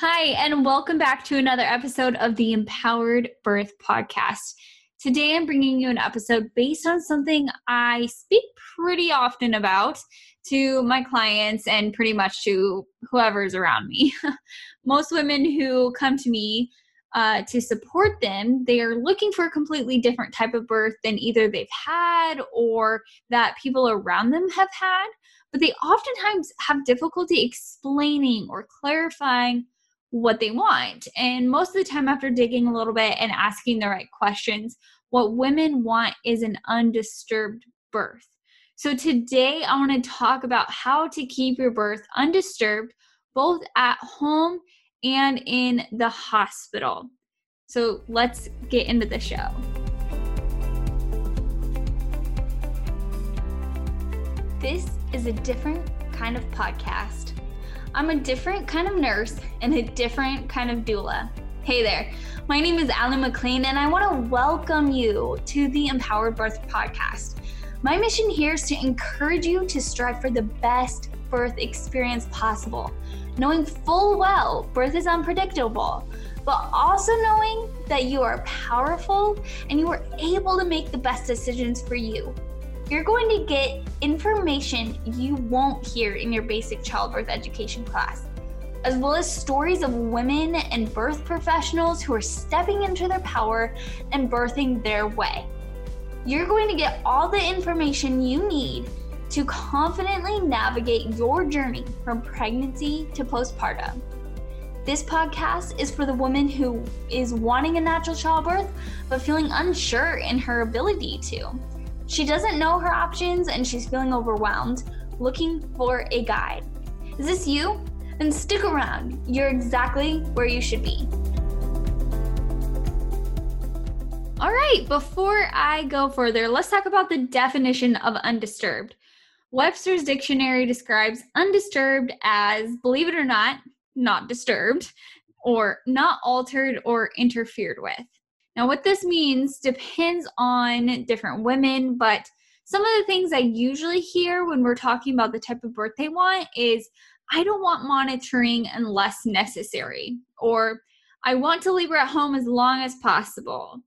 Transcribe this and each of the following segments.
Hi, and welcome back to another episode of the Empowered Birth Podcast. Today, I'm bringing you an episode based on something I speak pretty often about to my clients and pretty much to whoever's around me. Most women who come to me uh, to support them, they are looking for a completely different type of birth than either they've had or that people around them have had. But they oftentimes have difficulty explaining or clarifying what they want. And most of the time, after digging a little bit and asking the right questions, what women want is an undisturbed birth. So, today I want to talk about how to keep your birth undisturbed both at home and in the hospital. So, let's get into the show. This is a different kind of podcast I'm a different kind of nurse and a different kind of doula. Hey there, my name is Allie McLean, and I want to welcome you to the Empowered Birth Podcast. My mission here is to encourage you to strive for the best birth experience possible, knowing full well birth is unpredictable, but also knowing that you are powerful and you are able to make the best decisions for you you're going to get information you won't hear in your basic childbirth education class, as well as stories of women and birth professionals who are stepping into their power and birthing their way. You're going to get all the information you need to confidently navigate your journey from pregnancy to postpartum. This podcast is for the woman who is wanting a natural childbirth but feeling unsure in her ability to. She doesn't know her options and she's feeling overwhelmed, looking for a guide. Is this you? Then stick around. You're exactly where you should be. All right, before I go further, let's talk about the definition of undisturbed. Webster's dictionary describes undisturbed as, believe it or not, not disturbed, or not altered or interfered with. Now, what this means depends on different women, but some of the things I usually hear when we're talking about the type of birth they want is I don't want monitoring unless necessary, or I want to leave her at home as long as possible,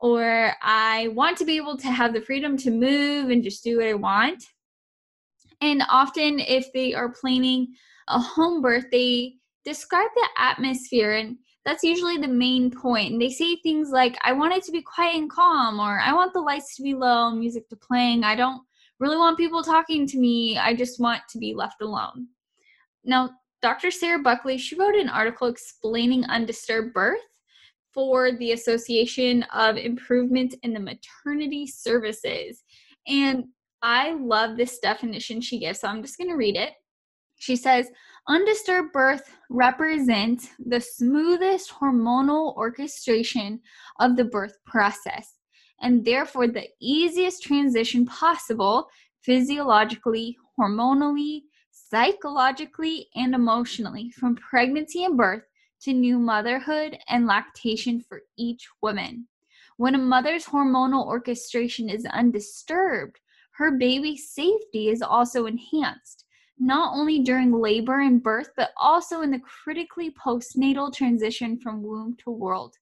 or I want to be able to have the freedom to move and just do what I want. And often, if they are planning a home birth, they describe the atmosphere and that's usually the main point. And they say things like, I want it to be quiet and calm, or I want the lights to be low, music to playing. I don't really want people talking to me. I just want to be left alone. Now, Dr. Sarah Buckley, she wrote an article explaining undisturbed birth for the Association of Improvement in the Maternity Services. And I love this definition she gives, so I'm just going to read it. She says, Undisturbed birth represents the smoothest hormonal orchestration of the birth process and therefore the easiest transition possible physiologically, hormonally, psychologically, and emotionally from pregnancy and birth to new motherhood and lactation for each woman. When a mother's hormonal orchestration is undisturbed, her baby's safety is also enhanced not only during labor and birth, but also in the critically postnatal transition from womb to world.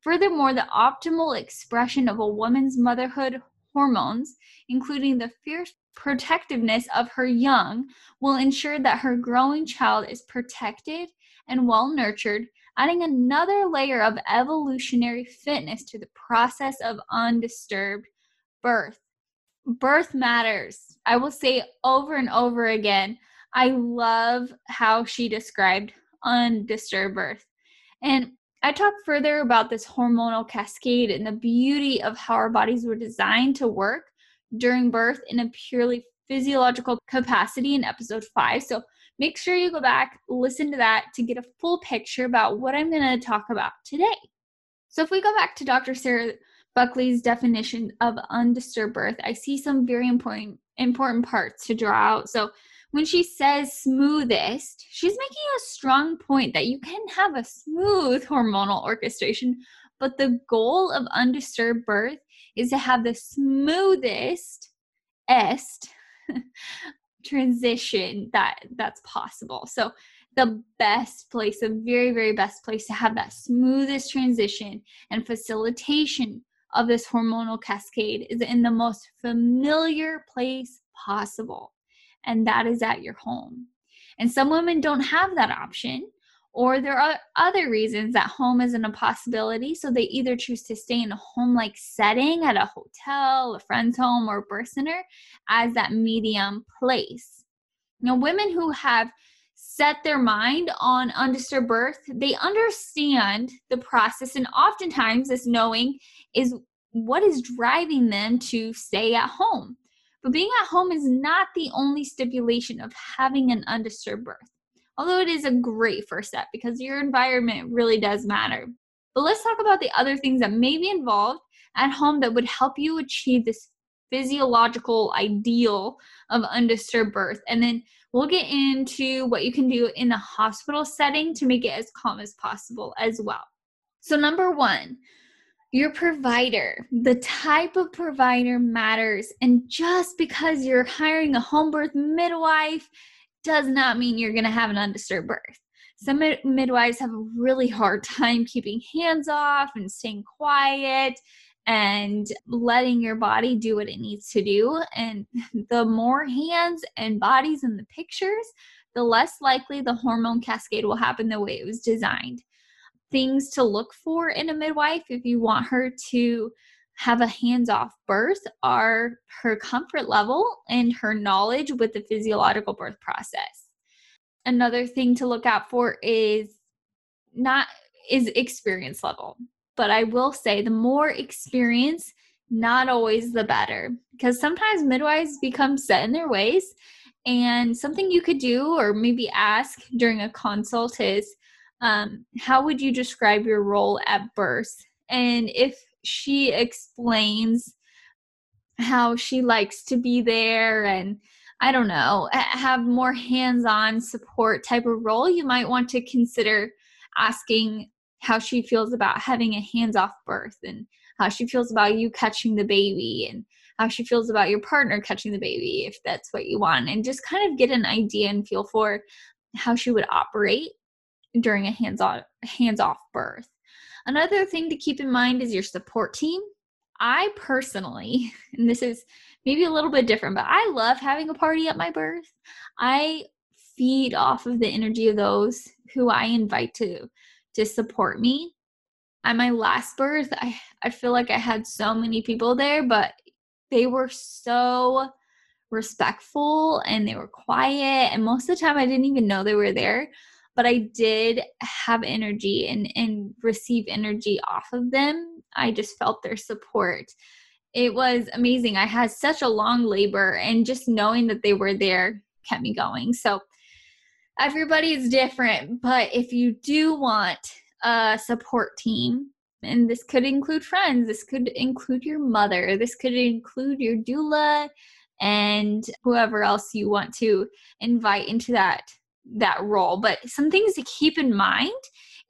Furthermore, the optimal expression of a woman's motherhood hormones, including the fierce protectiveness of her young, will ensure that her growing child is protected and well nurtured, adding another layer of evolutionary fitness to the process of undisturbed birth birth matters. I will say over and over again. I love how she described undisturbed birth. And I talk further about this hormonal cascade and the beauty of how our bodies were designed to work during birth in a purely physiological capacity in episode five. So make sure you go back, listen to that to get a full picture about what I'm going to talk about today. So if we go back to Dr. Sarah Buckley's definition of undisturbed birth, I see some very important important parts to draw out. So when she says smoothest, she's making a strong point that you can have a smooth hormonal orchestration, but the goal of undisturbed birth is to have the smoothest est transition that that's possible. So the best place, the very, very best place to have that smoothest transition and facilitation of this hormonal cascade is in the most familiar place possible, and that is at your home. And some women don't have that option, or there are other reasons that home isn't a possibility. So they either choose to stay in a home like setting at a hotel, a friend's home, or a birth center as that medium place. Now, women who have set their mind on undisturbed birth, they understand the process, and oftentimes this knowing is what is driving them to stay at home. But being at home is not the only stipulation of having an undisturbed birth, although it is a great first step because your environment really does matter. But let's talk about the other things that may be involved at home that would help you achieve this physiological ideal of undisturbed birth. And then we'll get into what you can do in a hospital setting to make it as calm as possible as well. So, number one, your provider, the type of provider matters. And just because you're hiring a home birth midwife does not mean you're going to have an undisturbed birth. Some midwives have a really hard time keeping hands off and staying quiet and letting your body do what it needs to do. And the more hands and bodies in the pictures, the less likely the hormone cascade will happen the way it was designed things to look for in a midwife if you want her to have a hands off birth are her comfort level and her knowledge with the physiological birth process. Another thing to look out for is not is experience level. But I will say the more experience, not always the better because sometimes midwives become set in their ways. And something you could do or maybe ask during a consult is um, how would you describe your role at birth? And if she explains how she likes to be there and I don't know, have more hands on support type of role, you might want to consider asking how she feels about having a hands off birth and how she feels about you catching the baby and how she feels about your partner catching the baby if that's what you want and just kind of get an idea and feel for how she would operate during a hands-on hands-off birth. Another thing to keep in mind is your support team. I personally, and this is maybe a little bit different, but I love having a party at my birth. I feed off of the energy of those who I invite to to support me. At my last birth, I, I feel like I had so many people there, but they were so respectful and they were quiet. And most of the time, I didn't even know they were there but I did have energy and, and receive energy off of them. I just felt their support. It was amazing. I had such a long labor, and just knowing that they were there kept me going. So, everybody is different, but if you do want a support team, and this could include friends, this could include your mother, this could include your doula, and whoever else you want to invite into that that role. But some things to keep in mind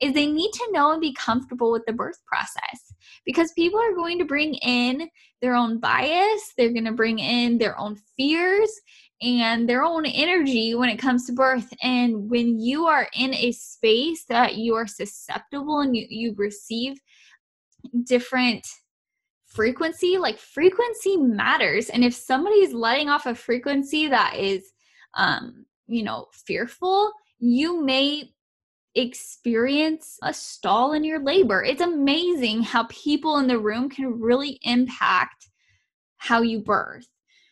is they need to know and be comfortable with the birth process because people are going to bring in their own bias, they're going to bring in their own fears and their own energy when it comes to birth. And when you are in a space that you are susceptible and you, you receive different frequency, like frequency matters. And if somebody is letting off a frequency that is um, you know, fearful, you may experience a stall in your labor. It's amazing how people in the room can really impact how you birth.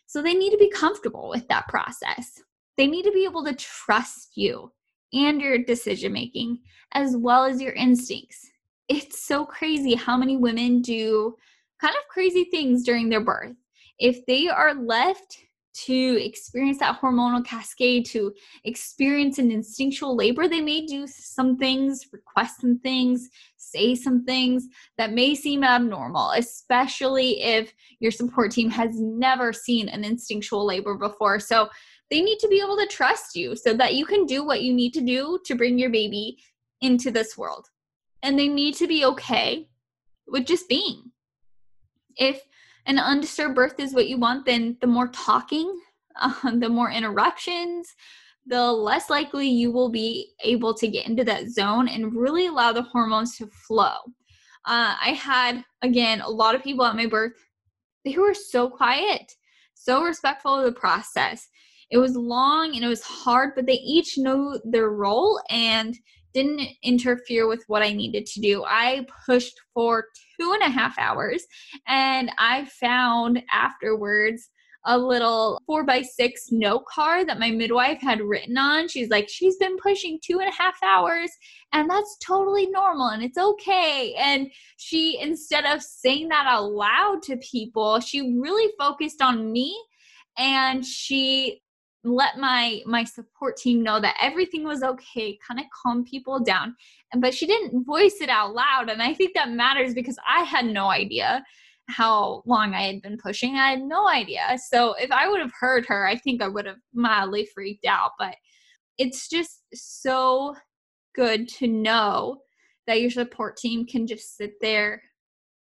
So they need to be comfortable with that process. They need to be able to trust you and your decision making as well as your instincts. It's so crazy how many women do kind of crazy things during their birth. If they are left to experience that hormonal cascade, to experience an instinctual labor, they may do some things, request some things, say some things that may seem abnormal, especially if your support team has never seen an instinctual labor before. So they need to be able to trust you so that you can do what you need to do to bring your baby into this world. And they need to be okay with just being. If an undisturbed birth is what you want, then the more talking, uh, the more interruptions, the less likely you will be able to get into that zone and really allow the hormones to flow. Uh, I had, again, a lot of people at my birth, they were so quiet, so respectful of the process. It was long and it was hard, but they each know their role and didn't interfere with what I needed to do. I pushed for two and a half hours and I found afterwards a little four by six note card that my midwife had written on. She's like, she's been pushing two and a half hours, and that's totally normal and it's okay. And she, instead of saying that out loud to people, she really focused on me and she let my my support team know that everything was okay kind of calm people down but she didn't voice it out loud and i think that matters because i had no idea how long I had been pushing. I had no idea. So if I would have heard her, I think I would have mildly freaked out. But it's just so good to know that your support team can just sit there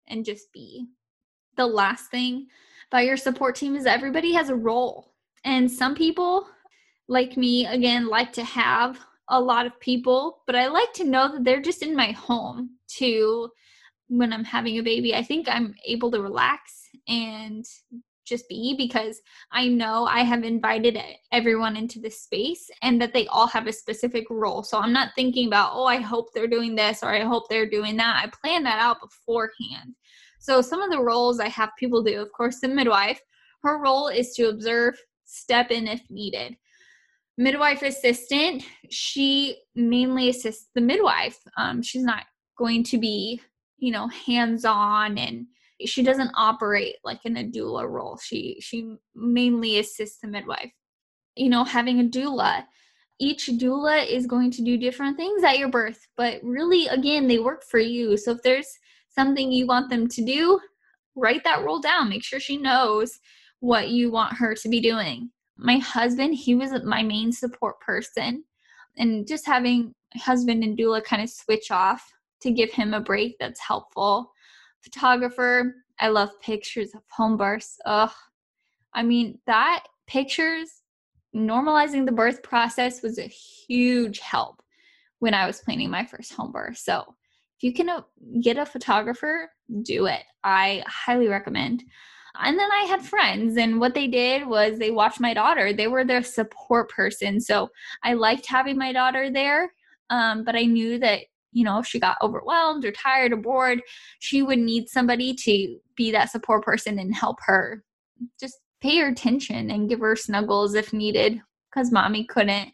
and just be. The last thing about your support team is everybody has a role. And some people, like me, again, like to have a lot of people, but I like to know that they're just in my home too when I'm having a baby, I think I'm able to relax and just be because I know I have invited everyone into this space and that they all have a specific role. So I'm not thinking about, oh, I hope they're doing this or I hope they're doing that. I plan that out beforehand. So some of the roles I have people do, of course, the midwife, her role is to observe, step in if needed. Midwife assistant, she mainly assists the midwife. Um, she's not going to be you know hands on and she doesn't operate like in a doula role she she mainly assists the midwife you know having a doula each doula is going to do different things at your birth but really again they work for you so if there's something you want them to do write that role down make sure she knows what you want her to be doing my husband he was my main support person and just having husband and doula kind of switch off to give him a break that's helpful. Photographer, I love pictures of home births. Ugh. I mean, that pictures, normalizing the birth process was a huge help when I was planning my first home birth. So if you can uh, get a photographer, do it. I highly recommend. And then I had friends, and what they did was they watched my daughter. They were their support person. So I liked having my daughter there, um, but I knew that you know, if she got overwhelmed or tired or bored, she would need somebody to be that support person and help her. Just pay her attention and give her snuggles if needed because mommy couldn't.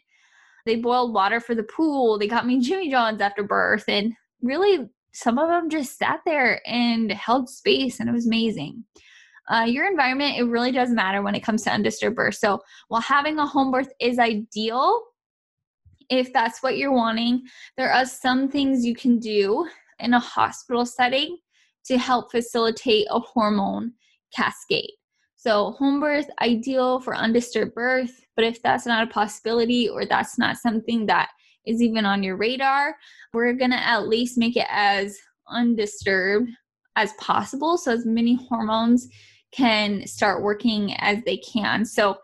They boiled water for the pool. They got me Jimmy John's after birth. And really, some of them just sat there and held space, and it was amazing. Uh, your environment, it really does matter when it comes to undisturbed birth. So, while having a home birth is ideal, if that's what you're wanting, there are some things you can do in a hospital setting to help facilitate a hormone cascade. So, home birth ideal for undisturbed birth, but if that's not a possibility or that's not something that is even on your radar, we're going to at least make it as undisturbed as possible so as many hormones can start working as they can. So,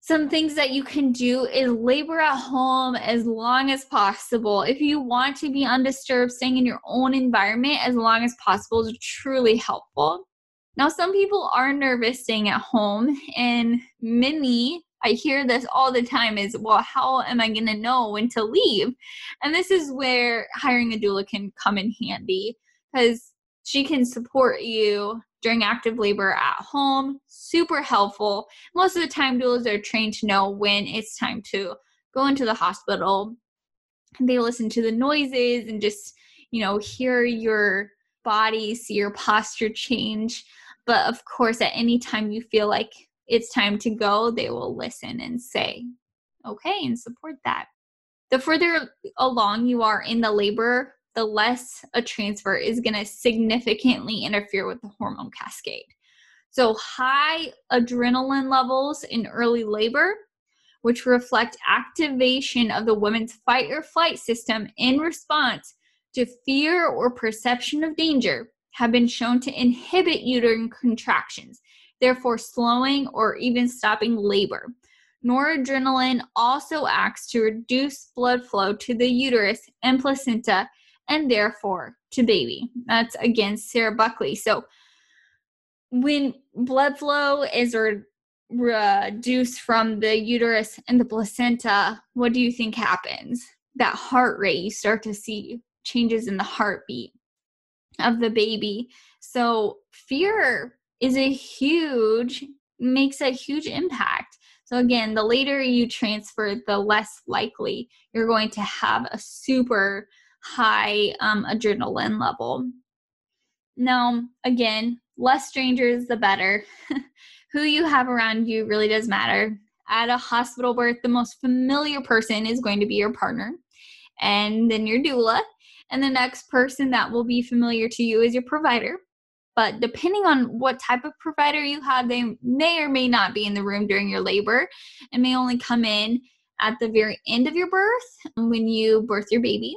some things that you can do is labor at home as long as possible. If you want to be undisturbed, staying in your own environment as long as possible is truly helpful. Now, some people are nervous staying at home, and many, I hear this all the time, is well, how am I going to know when to leave? And this is where hiring a doula can come in handy because she can support you during active labor at home. Super helpful. Most of the time, doulas are trained to know when it's time to go into the hospital. They listen to the noises and just, you know, hear your body, see your posture change. But of course, at any time you feel like it's time to go, they will listen and say, okay, and support that. The further along you are in the labor the less a transfer is going to significantly interfere with the hormone cascade. So, high adrenaline levels in early labor, which reflect activation of the woman's fight or flight system in response to fear or perception of danger, have been shown to inhibit uterine contractions, therefore slowing or even stopping labor. Noradrenaline also acts to reduce blood flow to the uterus and placenta and therefore to baby. That's again Sarah Buckley. So when blood flow is re- reduced from the uterus and the placenta, what do you think happens? That heart rate, you start to see changes in the heartbeat of the baby. So fear is a huge makes a huge impact. So again, the later you transfer, the less likely you're going to have a super high um, adrenaline level. Now, again, less strangers, the better. Who you have around you really does matter. At a hospital birth, the most familiar person is going to be your partner, and then your doula. And the next person that will be familiar to you is your provider. But depending on what type of provider you have, they may or may not be in the room during your labor and may only come in at the very end of your birth when you birth your baby.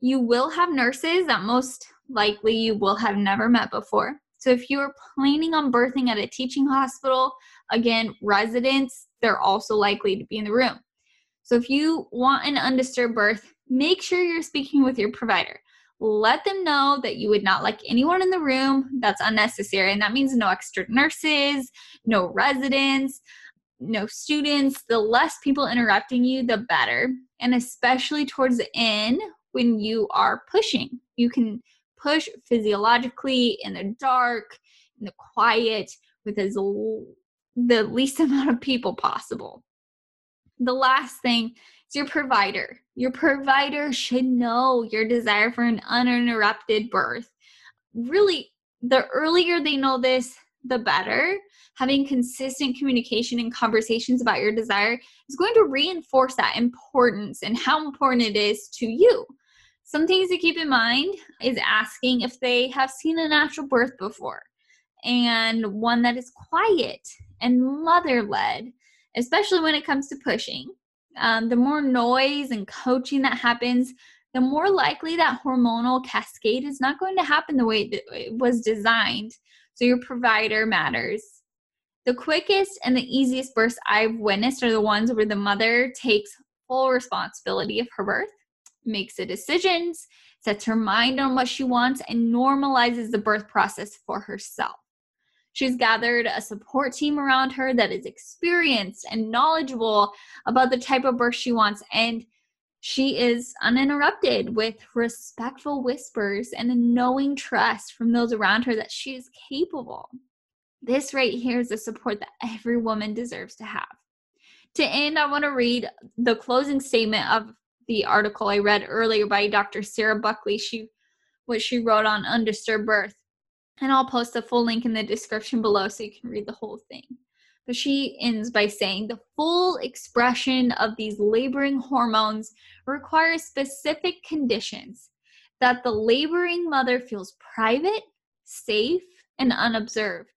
You will have nurses that most likely you will have never met before. So if you are planning on birthing at a teaching hospital, again, residents, they're also likely to be in the room. So if you want an undisturbed birth, make sure you're speaking with your provider let them know that you would not like anyone in the room. That's unnecessary. And that means no extra nurses, no residents, no students. The less people interrupting you, the better. And especially towards the end when you are pushing, you can push physiologically in the dark, in the quiet, with as the least amount of people possible. The last thing is your provider. Your provider should know your desire for an uninterrupted birth. Really, the earlier they know this, the better. Having consistent communication and conversations about your desire is going to reinforce that importance and how important it is to you. Some things to keep in mind is asking if they have seen a natural birth before and one that is quiet and mother led, especially when it comes to pushing um, the more noise and coaching that happens, the more likely that hormonal cascade is not going to happen the way it was designed. So your provider matters. The quickest and the easiest births I've witnessed are the ones where the mother takes full responsibility of her birth, makes the decisions, sets her mind on what she wants, and normalizes the birth process for herself. She's gathered a support team around her that is experienced and knowledgeable about the type of birth she wants. And she is uninterrupted with respectful whispers and a knowing trust from those around her that she is capable. This right here is the support that every woman deserves to have. To end, I want to read the closing statement of the article I read earlier by Dr. Sarah Buckley. She what she wrote on undisturbed birth. And I'll post the full link in the description below so you can read the whole thing. But she ends by saying the full expression of these laboring hormones requires specific conditions that the laboring mother feels private, safe, and unobserved.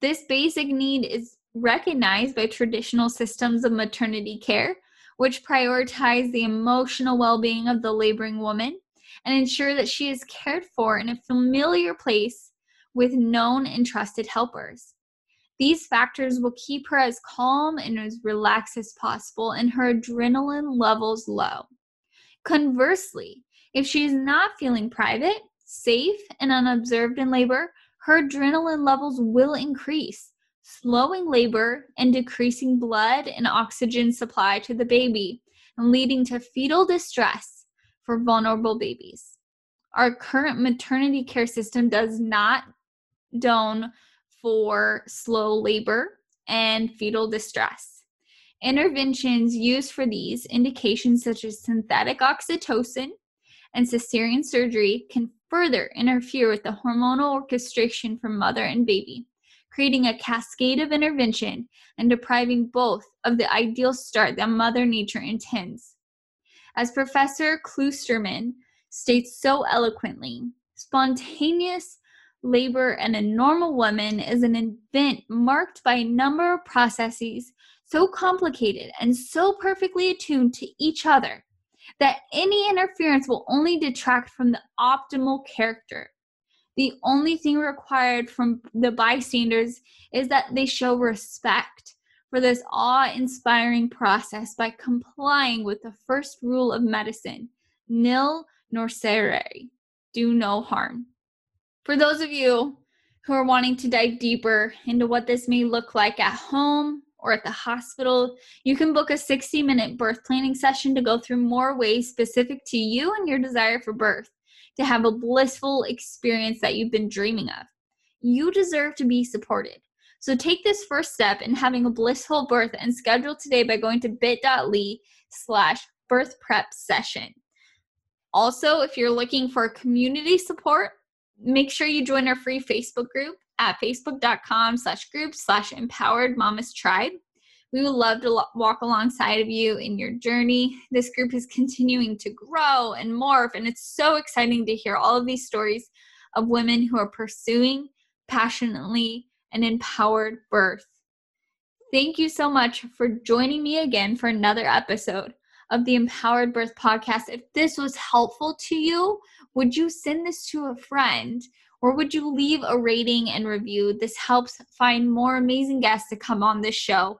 This basic need is recognized by traditional systems of maternity care, which prioritize the emotional well being of the laboring woman and ensure that she is cared for in a familiar place with known and trusted helpers. These factors will keep her as calm and as relaxed as possible and her adrenaline levels low. Conversely, if she is not feeling private, safe, and unobserved in labor, her adrenaline levels will increase, slowing labor and decreasing blood and oxygen supply to the baby and leading to fetal distress for vulnerable babies. Our current maternity care system does not done for slow labor and fetal distress. Interventions used for these indications, such as synthetic oxytocin and cesarean surgery, can further interfere with the hormonal orchestration for mother and baby, creating a cascade of intervention and depriving both of the ideal start that Mother Nature intends. As Professor Kloosterman states so eloquently, spontaneous labor in a normal woman is an event marked by a number of processes so complicated and so perfectly attuned to each other that any interference will only detract from the optimal character. The only thing required from the bystanders is that they show respect for this awe inspiring process by complying with the first rule of medicine nil nocere, do no harm. For those of you who are wanting to dive deeper into what this may look like at home or at the hospital, you can book a 60 minute birth planning session to go through more ways specific to you and your desire for birth to have a blissful experience that you've been dreaming of. You deserve to be supported. So take this first step in having a blissful birth and schedule today by going to bit.ly slash birth prep session. Also, if you're looking for community support, make sure you join our free Facebook group at facebook.com slash group slash empowered mamas tribe. We would love to walk alongside of you in your journey. This group is continuing to grow and morph, and it's so exciting to hear all of these stories of women who are pursuing passionately an empowered birth. Thank you so much for joining me again for another episode of the Empowered Birth Podcast. If this was helpful to you, would you send this to a friend? Or would you leave a rating and review? This helps find more amazing guests to come on this show.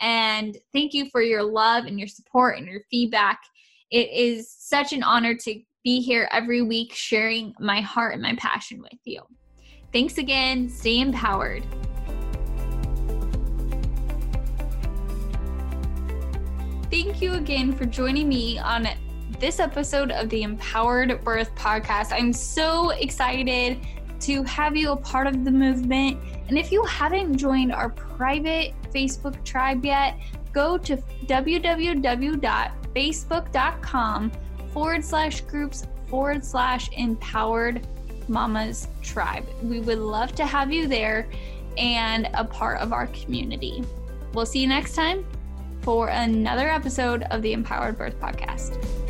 And thank you for your love and your support and your feedback. It is such an honor to be here every week sharing my heart and my passion with you. Thanks again. Stay empowered. Thank you again for joining me on this episode of the Empowered Birth Podcast. I'm so excited to have you a part of the movement. And if you haven't joined our private Facebook tribe yet, go to www.facebook.com forward slash groups forward slash empowered mamas tribe. We would love to have you there and a part of our community. We'll see you next time for another episode of the Empowered Birth Podcast.